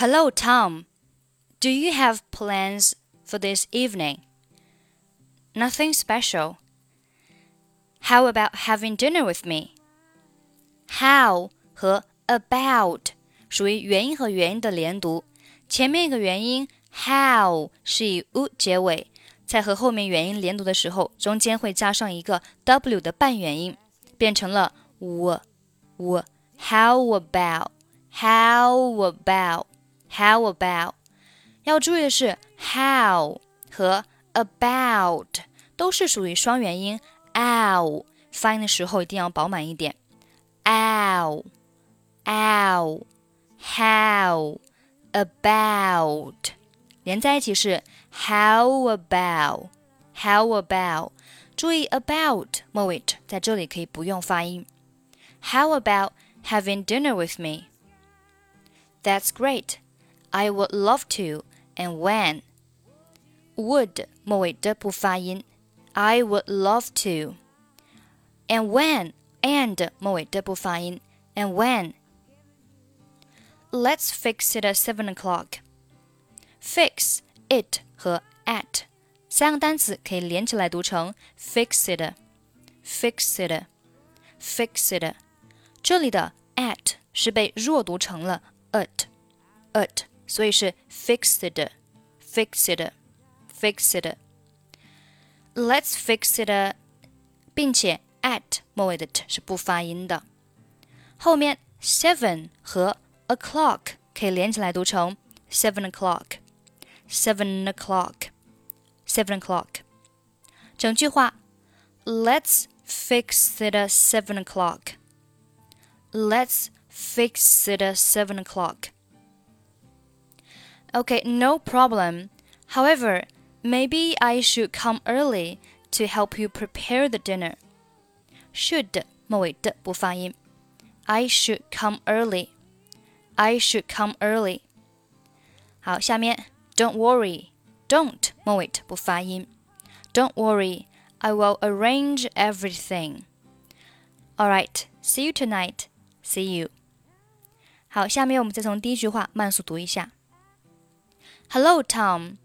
Hello, Tom. Do you have plans for this evening? Nothing special. How about having dinner with me? How 和 about 属于元音和元音的连读，前面一个元音 how 是以 u 结尾，在和后面元音连读的时候，中间会加上一个 w 的半元音，变成了 w w。How about? How about? How about? 要注意的是，how 和 about 都是属于双元音，ow 发音的时候一定要饱满一点。ow, ow, how about 连在一起是 how about, how about。注意 about 末尾在这里可以不用发音。How about having dinner with me? That's great. I would love to and when. Would 末尾的不发音。I would love to. And when and 末尾的不发音。And when. Let's fix it at seven o'clock. Fix it 和 at 三个单词可以连起来读成 fix it, fix it, fix it。这里的 at 是被弱读成了 at, at。 所以是 fix it, fix it, fix it. Let's fix it，并且 at 末尾的 t 是不发音的。后面 seven 和 o'clock 可以连起来读成 seven o'clock, seven o'clock, seven o'clock。整句话，Let's fix it at seven o'clock. Let's fix it at seven o'clock. Okay, no problem. However, maybe I should come early to help you prepare the dinner. Should 末尾的不发音。I should come early. I should come early. 好，下面 Don't worry. Don't 末尾不发音。Don't worry. I will arrange everything. All right. See you tonight. See you. 好，下面我们再从第一句话慢速读一下。 Hello, Tom.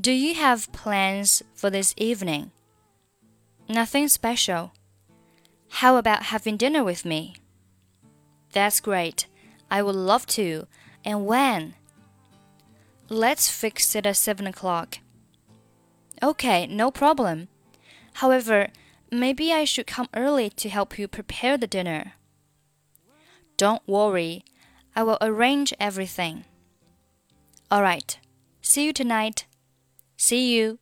Do you have plans for this evening? Nothing special. How about having dinner with me? That's great. I would love to. And when? Let's fix it at 7 o'clock. Okay, no problem. However, maybe I should come early to help you prepare the dinner. Don't worry. I will arrange everything. All right. See you tonight. See you.